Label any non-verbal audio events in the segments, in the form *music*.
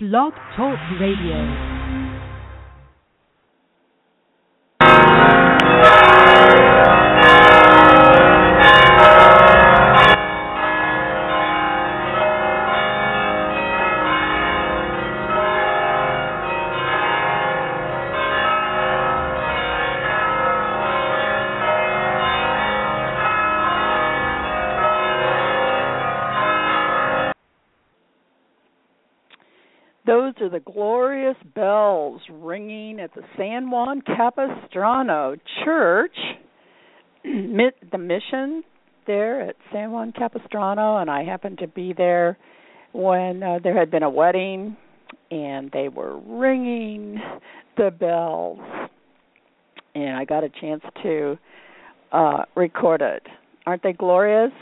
Blog Talk Radio. The glorious bells ringing at the San Juan Capistrano Church, *clears throat* the mission there at San Juan Capistrano, and I happened to be there when uh, there had been a wedding, and they were ringing the bells, and I got a chance to uh record it. Aren't they glorious?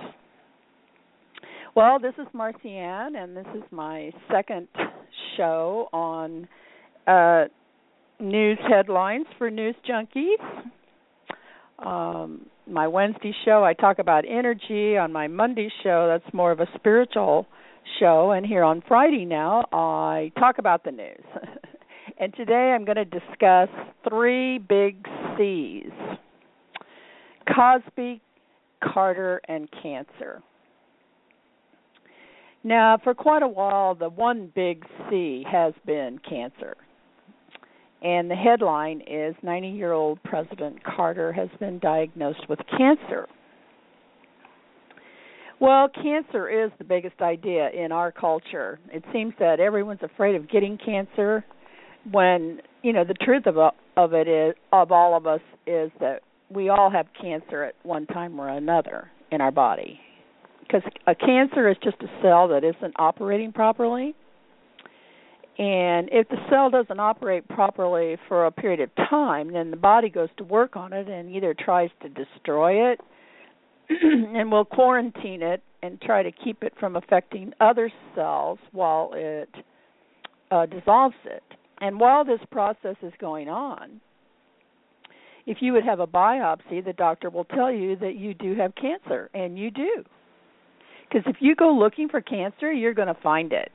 Well, this is Marcy Ann, and this is my second show on uh, news headlines for news junkies. Um, my Wednesday show, I talk about energy. On my Monday show, that's more of a spiritual show. And here on Friday now, I talk about the news. *laughs* and today I'm going to discuss three big C's Cosby, Carter, and cancer. Now, for quite a while, the one big C has been cancer. And the headline is 90 year old President Carter has been diagnosed with cancer. Well, cancer is the biggest idea in our culture. It seems that everyone's afraid of getting cancer when, you know, the truth of of it is of all of us is that we all have cancer at one time or another in our body because a cancer is just a cell that isn't operating properly. And if the cell doesn't operate properly for a period of time, then the body goes to work on it and either tries to destroy it *clears throat* and will quarantine it and try to keep it from affecting other cells while it uh, dissolves it. And while this process is going on, if you would have a biopsy, the doctor will tell you that you do have cancer, and you do. Because if you go looking for cancer, you're going to find it.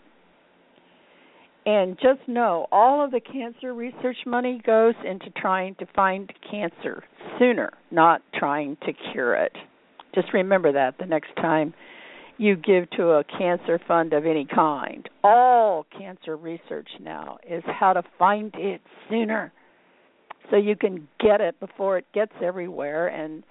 And just know all of the cancer research money goes into trying to find cancer sooner, not trying to cure it. Just remember that the next time you give to a cancer fund of any kind. All cancer research now is how to find it sooner so you can get it before it gets everywhere and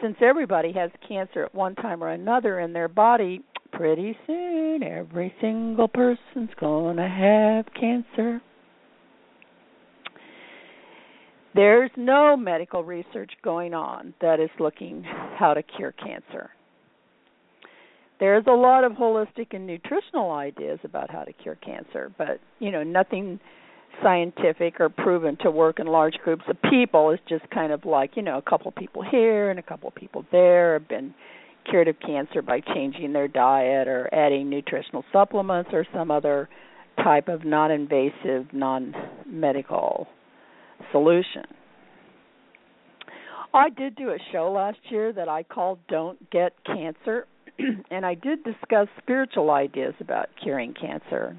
since everybody has cancer at one time or another in their body, pretty soon every single person's going to have cancer. There's no medical research going on that is looking how to cure cancer. There's a lot of holistic and nutritional ideas about how to cure cancer, but you know, nothing scientific or proven to work in large groups of people. It's just kind of like, you know, a couple people here and a couple people there have been cured of cancer by changing their diet or adding nutritional supplements or some other type of non invasive, non medical solution. I did do a show last year that I called Don't Get Cancer, *clears throat* and I did discuss spiritual ideas about curing cancer.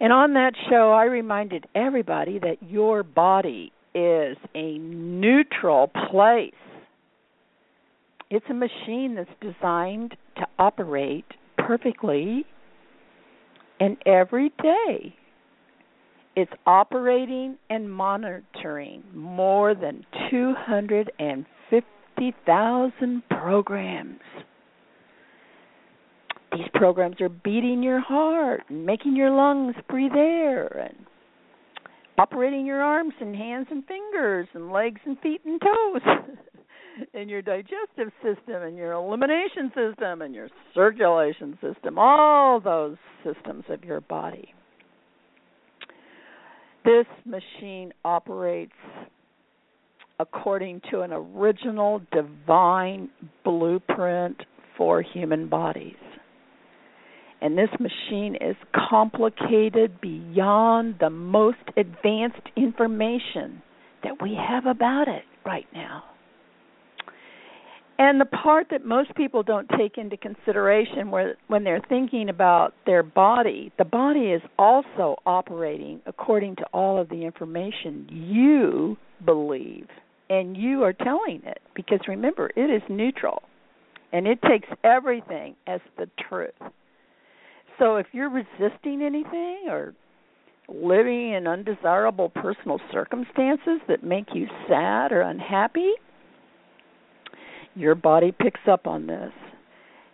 And on that show, I reminded everybody that your body is a neutral place. It's a machine that's designed to operate perfectly and every day. It's operating and monitoring more than 250,000 programs these programs are beating your heart and making your lungs breathe air and operating your arms and hands and fingers and legs and feet and toes *laughs* and your digestive system and your elimination system and your circulation system all those systems of your body. This machine operates according to an original divine blueprint for human bodies and this machine is complicated beyond the most advanced information that we have about it right now. And the part that most people don't take into consideration when they're thinking about their body, the body is also operating according to all of the information you believe and you are telling it. Because remember, it is neutral and it takes everything as the truth. So if you're resisting anything or living in undesirable personal circumstances that make you sad or unhappy, your body picks up on this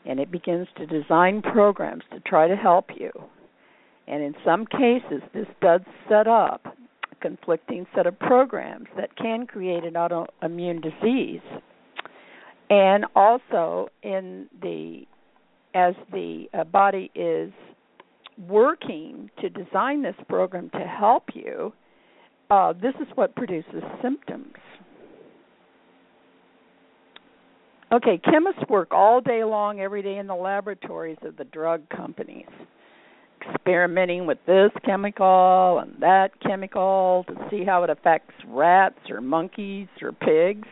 and it begins to design programs to try to help you. And in some cases, this does set up a conflicting set of programs that can create an autoimmune disease. And also, in the as the uh, body is working to design this program to help you, uh, this is what produces symptoms. Okay, chemists work all day long, every day in the laboratories of the drug companies, experimenting with this chemical and that chemical to see how it affects rats or monkeys or pigs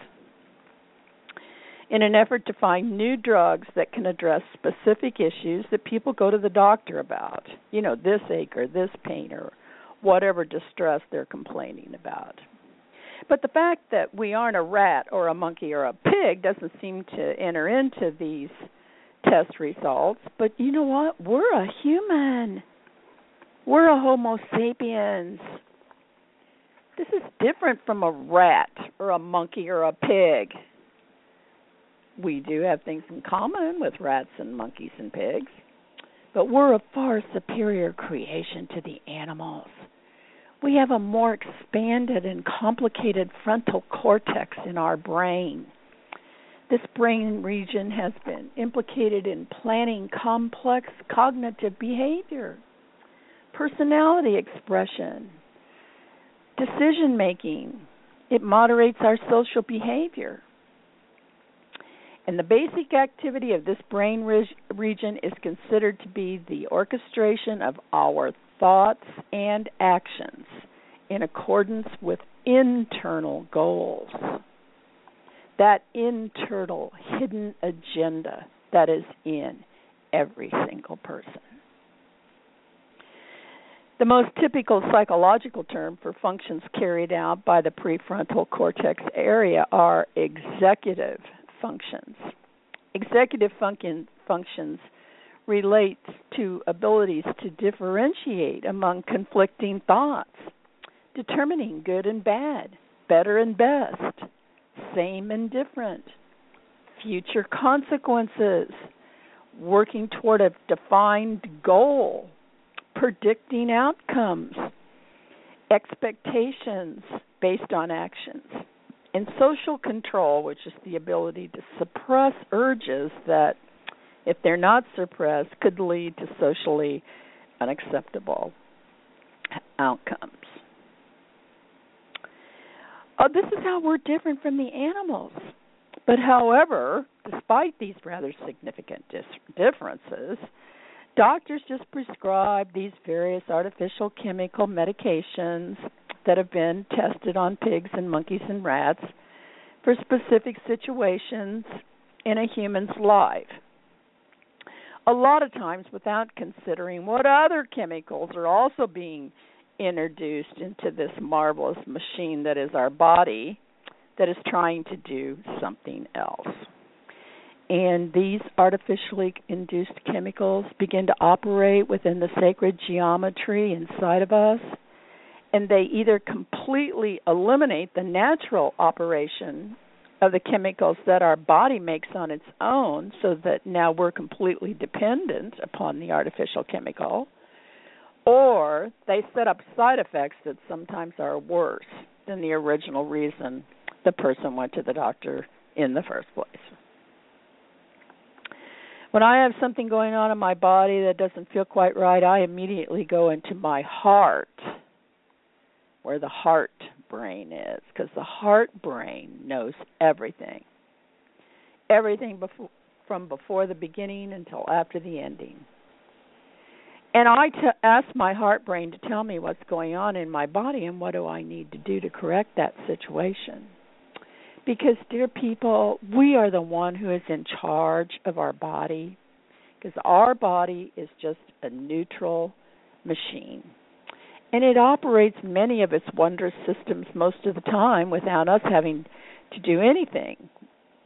in an effort to find new drugs that can address specific issues that people go to the doctor about. You know, this ache or this pain or whatever distress they're complaining about. But the fact that we aren't a rat or a monkey or a pig doesn't seem to enter into these test results. But you know what? We're a human. We're a Homo sapiens. This is different from a rat or a monkey or a pig. We do have things in common with rats and monkeys and pigs, but we're a far superior creation to the animals we have a more expanded and complicated frontal cortex in our brain. This brain region has been implicated in planning complex cognitive behavior, personality expression, decision making. It moderates our social behavior. And the basic activity of this brain re- region is considered to be the orchestration of our thoughts and actions in accordance with internal goals. That internal hidden agenda that is in every single person. The most typical psychological term for functions carried out by the prefrontal cortex area are executive functions. Executive function, functions relates to abilities to differentiate among conflicting thoughts, determining good and bad, better and best, same and different, future consequences, working toward a defined goal, predicting outcomes, expectations based on actions, and social control, which is the ability to suppress urges that if they're not suppressed, could lead to socially unacceptable outcomes. Oh, this is how we're different from the animals. But however, despite these rather significant dis- differences, doctors just prescribe these various artificial chemical medications that have been tested on pigs and monkeys and rats for specific situations in a human's life a lot of times without considering what other chemicals are also being introduced into this marvelous machine that is our body that is trying to do something else. And these artificially induced chemicals begin to operate within the sacred geometry inside of us, and they either completely eliminate the natural operation of the chemicals that our body makes on its own so that now we're completely dependent upon the artificial chemical or they set up side effects that sometimes are worse than the original reason the person went to the doctor in the first place. When I have something going on in my body that doesn't feel quite right, I immediately go into my heart, where the heart brain is because the heart brain knows everything. Everything before, from before the beginning until after the ending. And I t- ask my heart brain to tell me what's going on in my body and what do I need to do to correct that situation. Because, dear people, we are the one who is in charge of our body. Because our body is just a neutral machine. And it operates many of its wondrous systems most of the time without us having to do anything.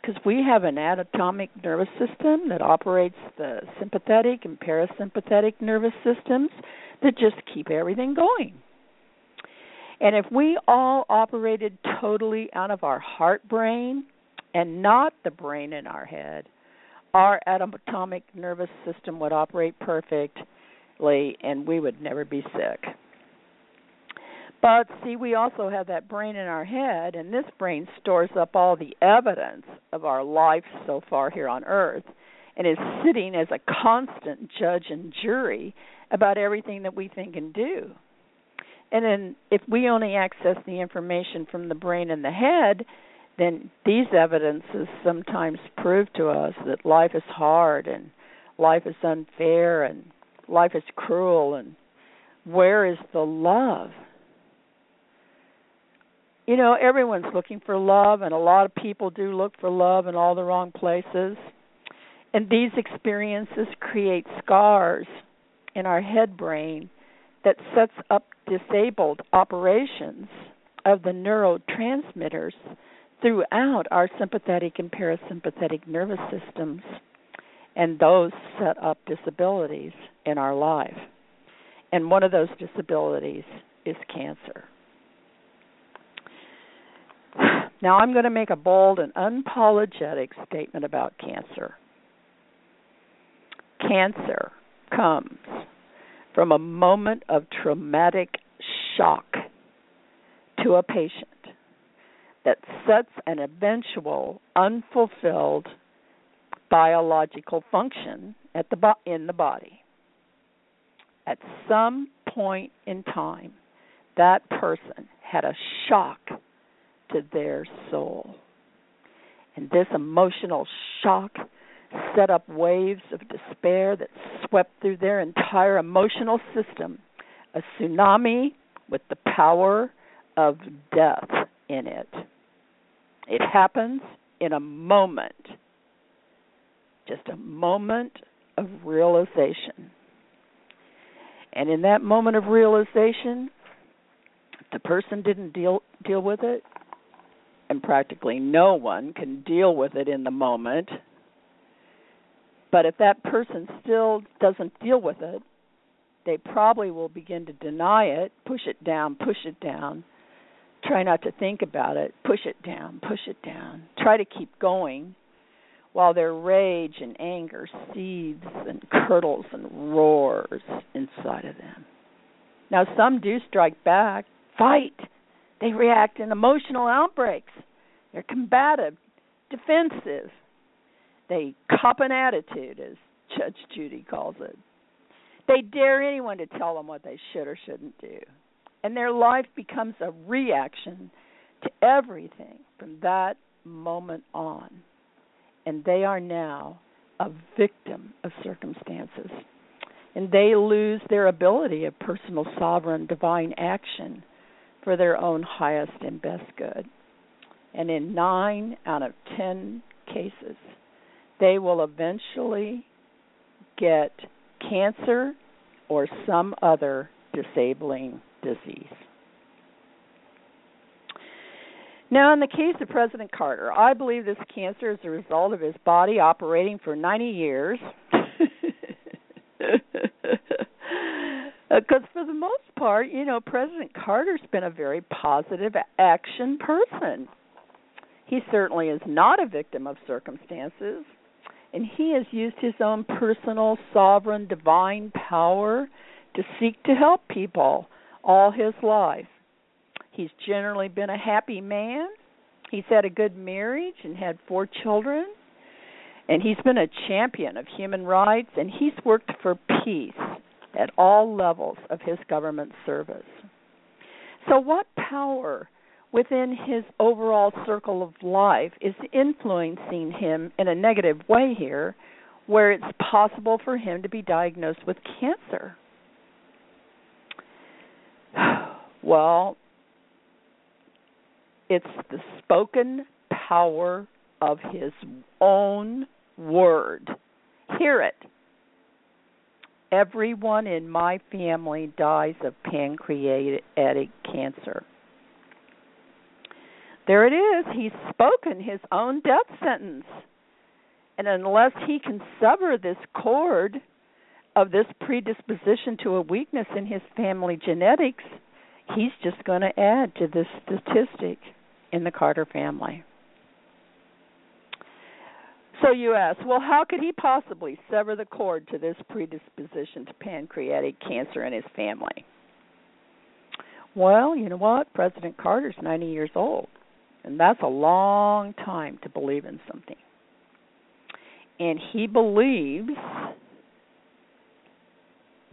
Because we have an autonomic nervous system that operates the sympathetic and parasympathetic nervous systems that just keep everything going. And if we all operated totally out of our heart brain and not the brain in our head, our autonomic nervous system would operate perfectly and we would never be sick. But see, we also have that brain in our head, and this brain stores up all the evidence of our life so far here on earth and is sitting as a constant judge and jury about everything that we think and do. And then if we only access the information from the brain and the head, then these evidences sometimes prove to us that life is hard and life is unfair and life is cruel and where is the love? You know, everyone's looking for love and a lot of people do look for love in all the wrong places. And these experiences create scars in our head brain that sets up disabled operations of the neurotransmitters throughout our sympathetic and parasympathetic nervous systems, and those set up disabilities in our life. And one of those disabilities is cancer. Now, I'm going to make a bold and unapologetic statement about cancer. Cancer comes from a moment of traumatic shock to a patient that sets an eventual unfulfilled biological function at the bo- in the body. At some point in time, that person had a shock to their soul. And this emotional shock set up waves of despair that swept through their entire emotional system, a tsunami with the power of death in it. It happens in a moment, just a moment of realization. And in that moment of realization, the person didn't deal deal with it, and practically no one can deal with it in the moment but if that person still doesn't deal with it, they probably will begin to deny it, push it down, push it down, try not to think about it, push it down, push it down, try to keep going while their rage and anger seethes and curdles and roars inside of them. Now, some do strike back, fight. They react in emotional outbreaks. They're combative, defensive, they cop an attitude, as Judge Judy calls it. They dare anyone to tell them what they should or shouldn't do. And their life becomes a reaction to everything from that moment on. And they are now a victim of circumstances. And they lose their ability of personal sovereign divine action for their own highest and best good. And in nine out of ten cases, they will eventually get cancer or some other disabling disease. Now, in the case of President Carter, I believe this cancer is a result of his body operating for 90 years. *laughs* Uh, because for the most part, you know, President Carter's been a very positive action person. He certainly is not a victim of circumstances and he has used his own personal, sovereign, divine power to seek to help people all his life. He's generally been a happy man. He's had a good marriage and had four children. And he's been a champion of human rights and he's worked for peace at all levels of his government service. So, what power within his overall circle of life is influencing him in a negative way here, where it's possible for him to be diagnosed with cancer. *sighs* Well, it's the spoken power of his own word. Hear it. Everyone in my family dies of pancreatic cancer. There it is. He's spoken his own death sentence. And unless he can sever this cord of this predisposition to a weakness in his family genetics, he's just going to add to this statistic in the Carter family. So you ask, well, how could he possibly sever the cord to this predisposition to pancreatic cancer in his family? Well, you know what? President Carter's 90 years old, and that's a long time to believe in something. And he believes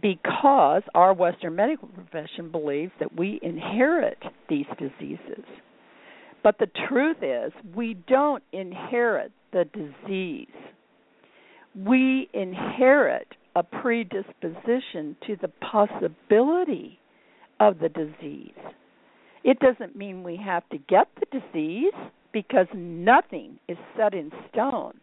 because our Western medical profession believes that we inherit these diseases. But the truth is, we don't inherit the disease. We inherit a predisposition to the possibility of the disease. It doesn't mean we have to get the disease because nothing is set in stone.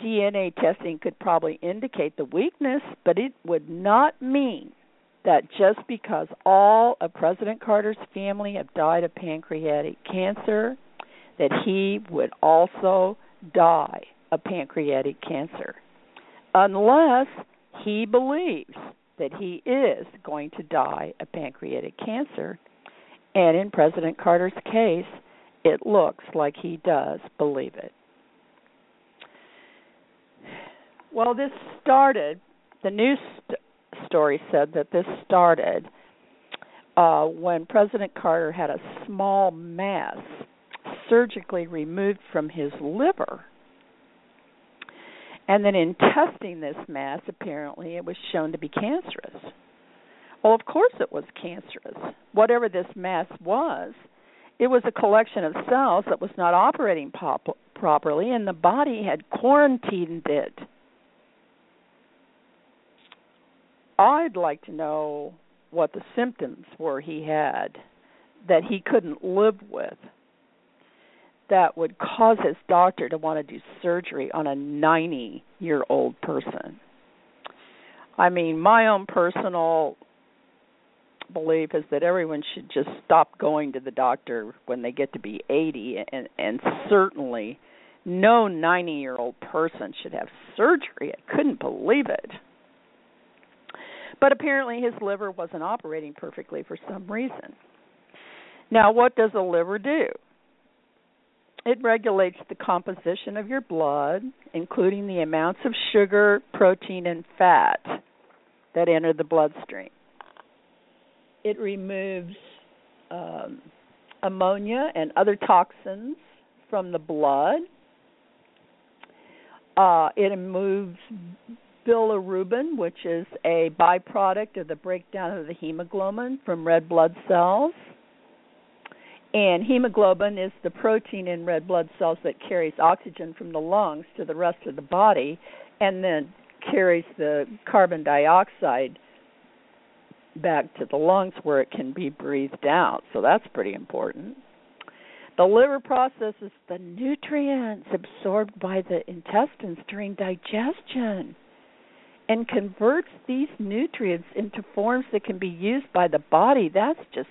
DNA testing could probably indicate the weakness, but it would not mean that just because all of President Carter's family have died of pancreatic cancer, that he would also die of pancreatic cancer. Unless he believes that he is going to die of pancreatic cancer. And in President Carter's case, it looks like he does believe it. Well, this started, the news st- story said that this started uh, when President Carter had a small mass surgically removed from his liver. And then in testing this mass, apparently it was shown to be cancerous. Well, of course it was cancerous. Whatever this mass was, it was a collection of cells that was not operating pop- properly, and the body had quarantined it I'd like to know what the symptoms were he had that he couldn't live with that would cause his doctor to want to do surgery on a 90 year old person. I mean, my own personal belief is that everyone should just stop going to the doctor when they get to be 80 and and certainly no 90 year old person should have surgery. I couldn't believe it. But apparently his liver wasn't operating perfectly for some reason. Now, what does a liver do? It regulates the composition of your blood, including the amounts of sugar, protein, and fat that enter the bloodstream. It removes um, ammonia and other toxins from the blood. Uh, it removes bilirubin, which is a byproduct of the breakdown of the hemoglobin from red blood cells. And hemoglobin is the protein in red blood cells that carries oxygen from the lungs to the rest of the body and then carries the carbon dioxide back to the lungs where it can be breathed out. So that's pretty important. The liver processes the nutrients absorbed by the intestines during digestion and converts these nutrients into forms that can be used by the body, that's just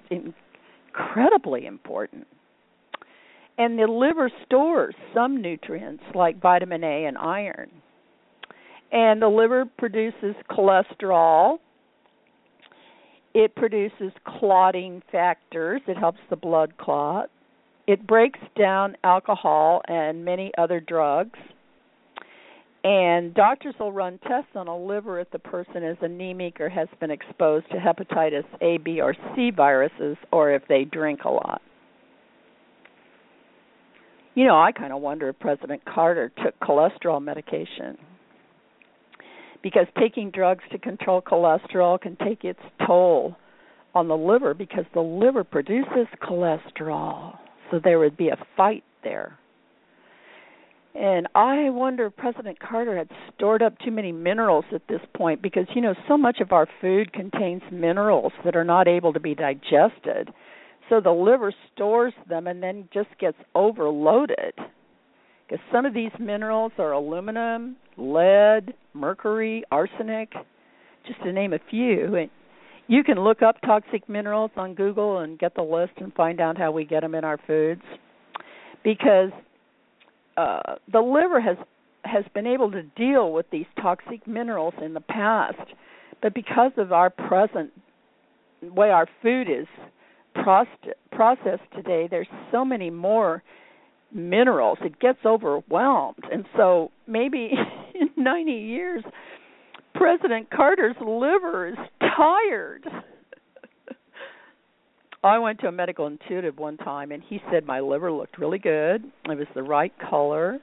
incredibly important. And the liver stores some nutrients like vitamin A and iron. And the liver produces cholesterol. It produces clotting factors. It helps the blood clot. It breaks down alcohol and many other drugs and doctors will run tests on a liver if the person is anemic or has been exposed to hepatitis A, B, or C viruses, or if they drink a lot. You know, I kind of wonder if President Carter took cholesterol medication. Because taking drugs to control cholesterol can take its toll on the liver because the liver produces cholesterol. So there would be a fight there. And I wonder if President Carter had stored up too many minerals at this point because, you know, so much of our food contains minerals that are not able to be digested. so the liver stores them and then just gets overloaded. Because some of these minerals are aluminum, lead, mercury, arsenic, just to name a few. And you can look up toxic minerals on Google and get the list and find out how we get them in our foods. Because uh, the liver has has been able to deal with these toxic minerals in the past, but because of our present way our food is processed today, there's so many more minerals. It gets overwhelmed, and so maybe *laughs* in 90 years, President Carter's liver is tired. I went to a medical intuitive one time and he said my liver looked really good. It was the right color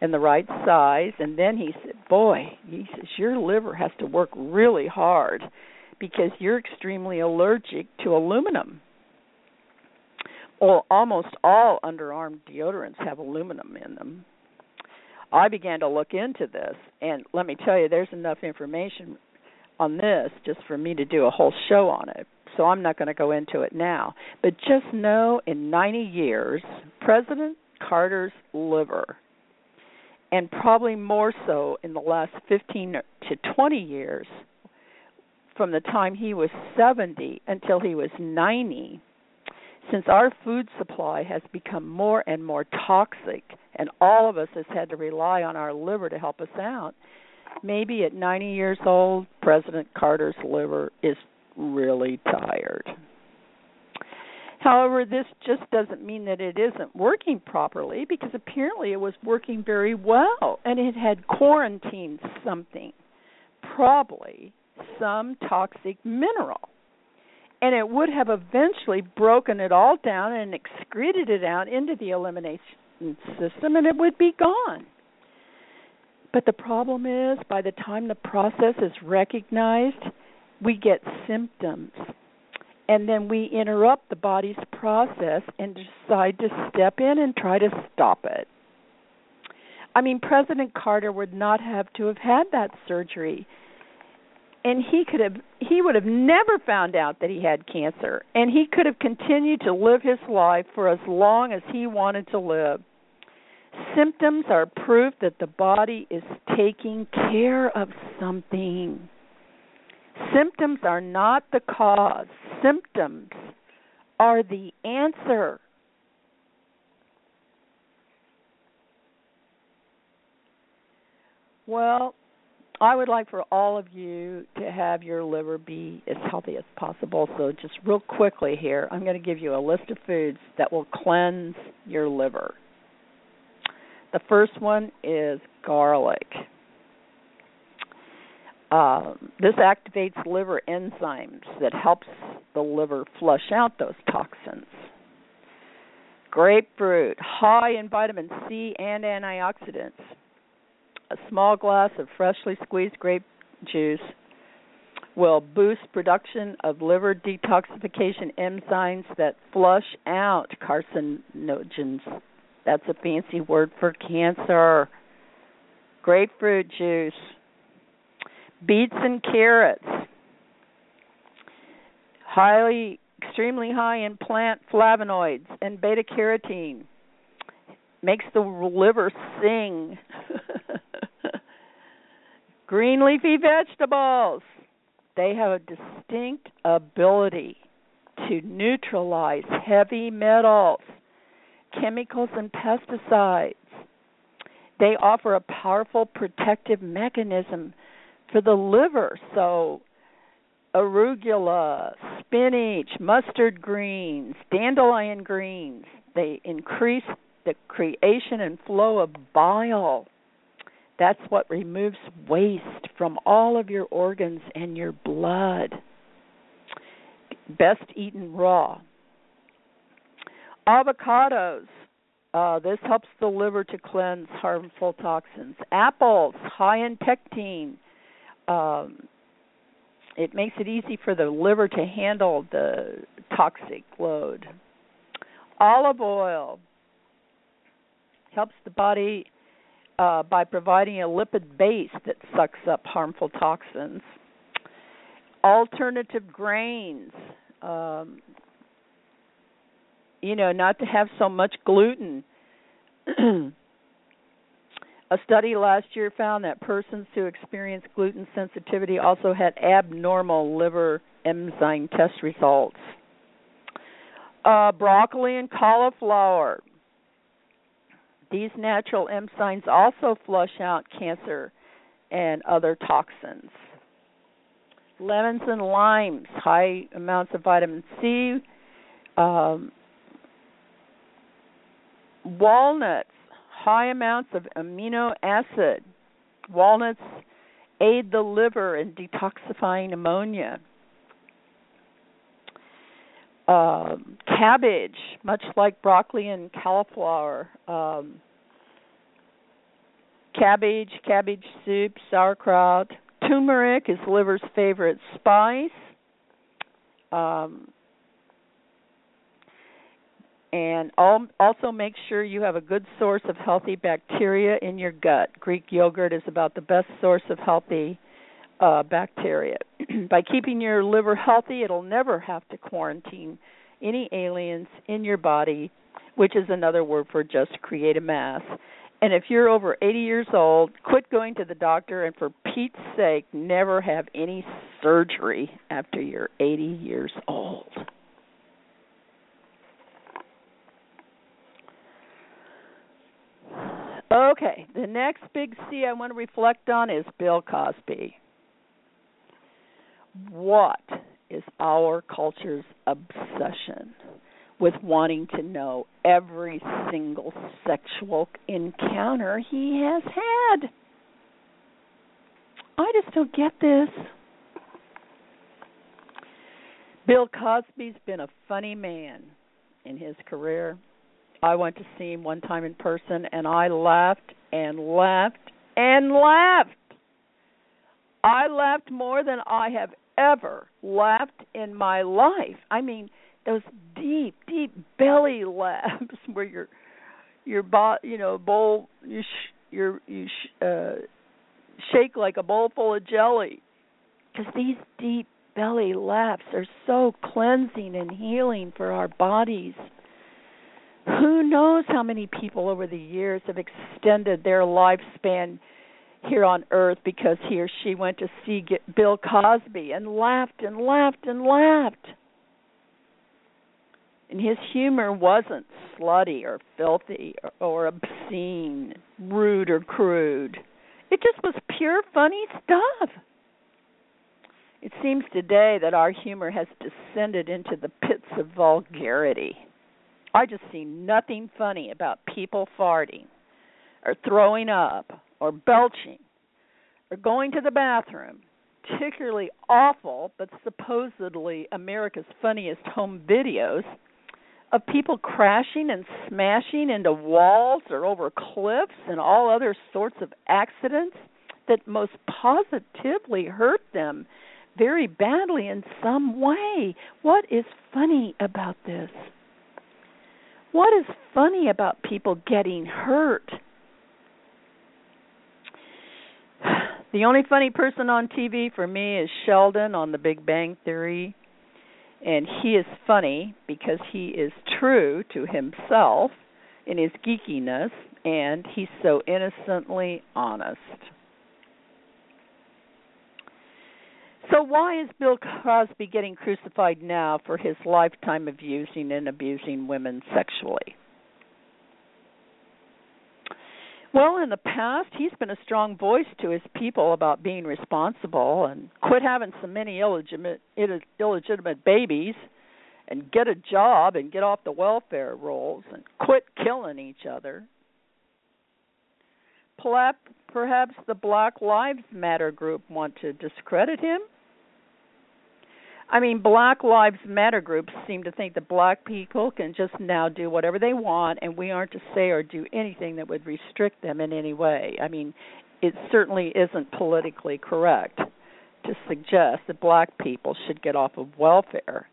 and the right size and then he said, "Boy, he says your liver has to work really hard because you're extremely allergic to aluminum." Well, almost all underarm deodorants have aluminum in them. I began to look into this and let me tell you there's enough information on this just for me to do a whole show on it so I'm not going to go into it now. But just know in 90 years, President Carter's liver, and probably more so in the last 15 to 20 years, from the time he was 70 until he was 90, since our food supply has become more and more toxic, and all of us has had to rely on our liver to help us out, maybe at 90 years old, President Carter's liver is really tired. However, this just doesn't mean that it isn't working properly because apparently it was working very well and it had quarantined something, probably some toxic mineral. And it would have eventually broken it all down and excreted it out into the elimination system and it would be gone. But the problem is, by the time the process is recognized, we get symptoms and then we interrupt the body's process and decide to step in and try to stop it. I mean, President Carter would not have to have had that surgery. And he could have he would have never found out that he had cancer and he could have continued to live his life for as long as he wanted to live. Symptoms are proof that the body is taking care of something. Symptoms are not the cause, symptoms are the answer. Well, I would like for all of you to have your liver be as healthy as possible. So, just real quickly here, I'm going to give you a list of foods that will cleanse your liver. The first one is garlic. Um, this activates liver enzymes that helps the liver flush out those toxins. Grapefruit, high in vitamin C and antioxidants. A small glass of freshly squeezed grape juice will boost production of liver detoxification enzymes that flush out carcinogens. That's a fancy word for cancer. Grapefruit juice beets and carrots. Highly extremely high in plant flavonoids and beta carotene makes the liver sing. *laughs* Green leafy vegetables. They have a distinct ability to neutralize heavy metals chemicals and pesticides. They offer a powerful protective mechanism for the liver. So arugula, spinach, mustard greens, dandelion greens, they increase the creation and flow of bile. That's what removes waste from all of your organs and your blood. Best eaten raw. Avocados. Uh, this helps the liver to cleanse harmful toxins. Apples, high in pectin, um, it makes it easy for the liver to handle the toxic load. Olive oil helps the body uh, by providing a lipid base that sucks up harmful toxins. Alternative grains. Um, you know, not to have so much gluten. *clears throat* A study last year found that persons who experienced gluten sensitivity also had abnormal liver enzyme test results. Uh, broccoli and cauliflower. These natural enzymes also flush out cancer and other toxins. Lemons and limes, high amounts of vitamin C. Um, walnuts, high amounts of amino acid. Walnuts aid the liver in detoxifying ammonia. Um, cabbage, much like broccoli and cauliflower. Um, cabbage, cabbage soup, sauerkraut. Turmeric is liver's favorite spice. Um, and also make sure you have a good source of healthy bacteria in your gut. Greek yogurt is about the best source of healthy uh, bacteria. *clears throat* By keeping your liver healthy, it'll never have to quarantine any aliens in your body, which is another word for just create a mass. And if you're over 80 years old, quit going to the doctor and for Pete's sake, never have any surgery after you're 80 years old. Okay, the next big C I want to reflect on is Bill Cosby. What is our culture's obsession with wanting to know every single sexual encounter he has had? I just don't get this. Bill Cosby's been a funny man in his career. I went to see him one time in person and I laughed and laughed and laughed. I laughed more than I have ever laughed in my life. I mean, those deep, deep belly laughs where your your bo- you know bowl you sh- your you sh- uh shake like a bowl full of jelly because these deep belly laughs are so cleansing and healing for our bodies who knows how many people over the years have extended their lifespan here on earth because he or she went to see Bill Cosby and laughed and laughed and laughed. And his humor wasn't slutty or filthy or, or obscene, rude or crude. It just was pure funny stuff. It seems today that our humor has descended into the pits of vulgarity. I just see nothing funny about people farting or throwing up or belching or going to the bathroom. Particularly awful, but supposedly America's funniest home videos of people crashing and smashing into walls or over cliffs and all other sorts of accidents that most positively hurt them very badly in some way. What is funny about this? What is funny about people getting hurt? *sighs* The only funny person on TV for me is Sheldon on The Big Bang Theory. And he is funny because he is true to himself in his geekiness and he's so innocently honest. So why is Bill Cosby getting crucified now for his lifetime of using and abusing women sexually? Well, in the past, he's been a strong voice to his people about being responsible and quit having so many illegitimate illegitimate babies and get a job and get off the welfare rolls and quit killing each other. Perhaps the Black Lives Matter group want to discredit him I mean, Black Lives Matter groups seem to think that black people can just now do whatever they want, and we aren't to say or do anything that would restrict them in any way. I mean, it certainly isn't politically correct to suggest that black people should get off of welfare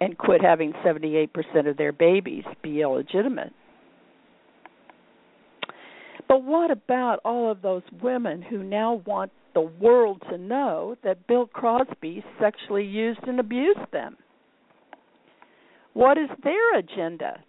and quit having 78% of their babies be illegitimate. But what about all of those women who now want the world to know that Bill Cosby sexually used and abused them. What is their agenda?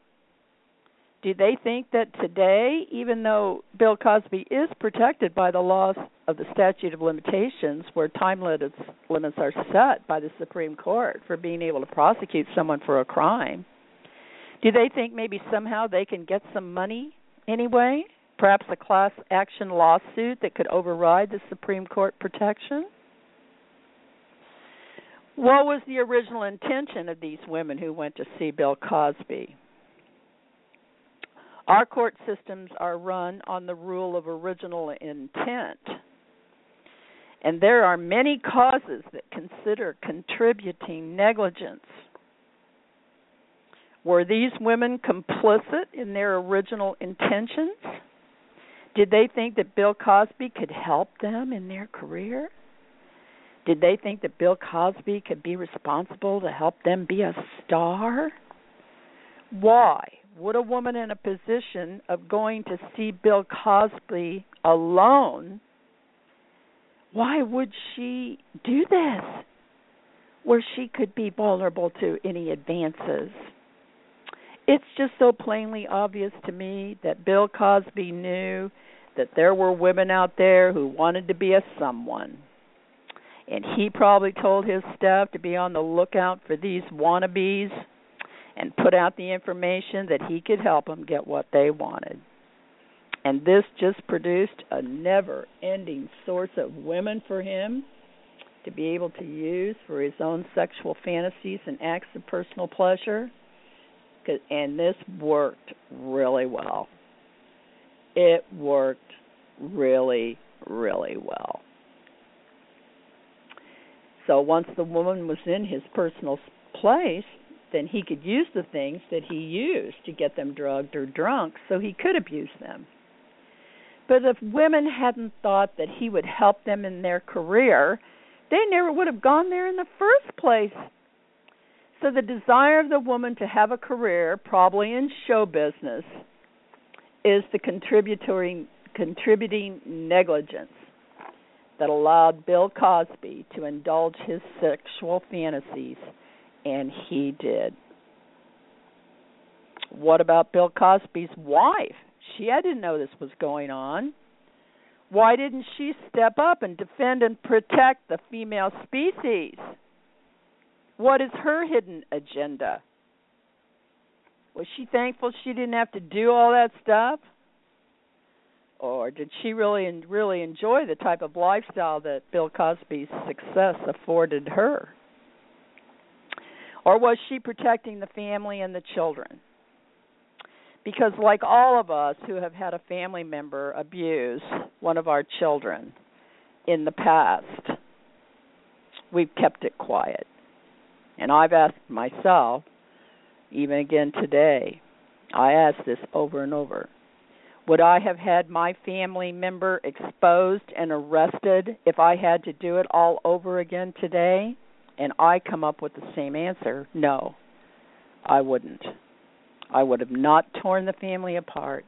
Do they think that today, even though Bill Cosby is protected by the laws of the statute of limitations, where time limits, limits are set by the Supreme Court for being able to prosecute someone for a crime, do they think maybe somehow they can get some money anyway? Perhaps a class action lawsuit that could override the Supreme Court protection? What was the original intention of these women who went to see Bill Cosby? Our court systems are run on the rule of original intent. And there are many causes that consider contributing negligence. Were these women complicit in their original intentions? Did they think that Bill Cosby could help them in their career? Did they think that Bill Cosby could be responsible to help them be a star? Why would a woman in a position of going to see Bill Cosby alone, why would she do this? Where she could be vulnerable to any advances. It's just so plainly obvious to me that Bill Cosby knew that there were women out there who wanted to be a someone. And he probably told his staff to be on the lookout for these wannabes and put out the information that he could help them get what they wanted. And this just produced a never ending source of women for him to be able to use for his own sexual fantasies and acts of personal pleasure. And this worked really well. It worked really, really well. So once the woman was in his personal place, then he could use the things that he used to get them drugged or drunk so he could abuse them. But if women hadn't thought that he would help them in their career, they never would have gone there in the first place. So the desire of the woman to have a career, probably in show business, is the contributory contributing negligence that allowed Bill Cosby to indulge his sexual fantasies and he did. What about Bill Cosby's wife? She didn't know this was going on. Why didn't she step up and defend and protect the female species? What is her hidden agenda? Was she thankful she didn't have to do all that stuff? Or did she really really enjoy the type of lifestyle that Bill Cosby's success afforded her? Or was she protecting the family and the children? Because, like all of us who have had a family member abuse one of our children in the past, we've kept it quiet. And I've asked myself, even again today, I ask this over and over would I have had my family member exposed and arrested if I had to do it all over again today? and I come up with the same answer, no, I wouldn't. I would have not torn the family apart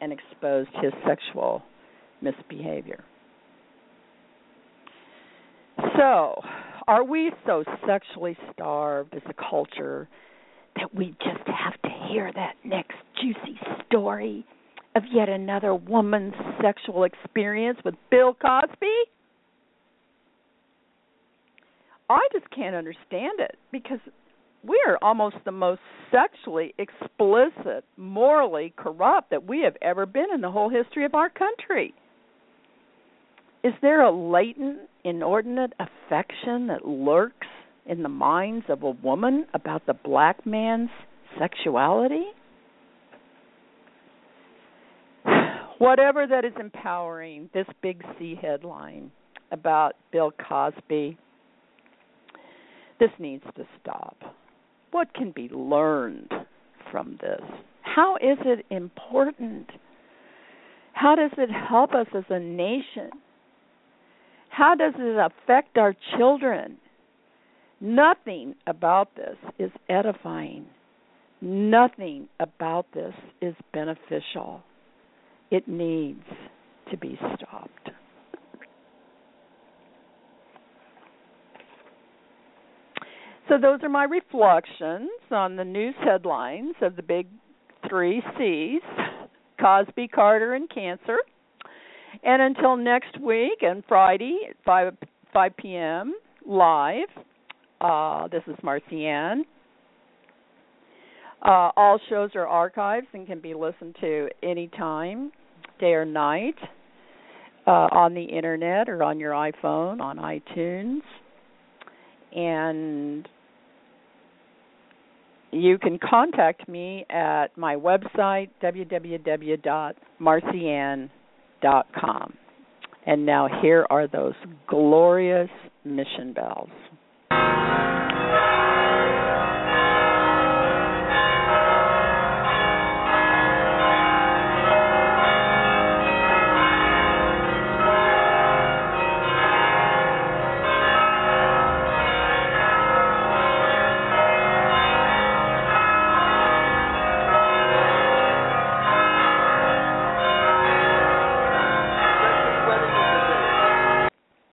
and exposed his sexual misbehavior. So, are we so sexually starved as a culture that we just have to hear that next juicy story of yet another woman's sexual experience with Bill Cosby? I just can't understand it because we are almost the most sexually explicit, morally corrupt that we have ever been in the whole history of our country. Is there a latent, inordinate affection that lurks in the minds of a woman about the black man's sexuality? *sighs* Whatever that is empowering this big C headline about Bill Cosby this needs to stop. What can be learned from this? How is it important? How does it help us as a nation? How does it affect our children? Nothing about this is edifying. Nothing about this is beneficial. It needs to be stopped. So those are my reflections on the news headlines of the big three C's Cosby, Carter, and Cancer. And until next week and Friday at 5, 5 p.m. live, uh, this is Marcy Ann. Uh, all shows are archived and can be listened to anytime, day or night, uh, on the internet or on your iPhone, on iTunes. And you can contact me at my website www.marcyann.com. And now here are those glorious mission bells.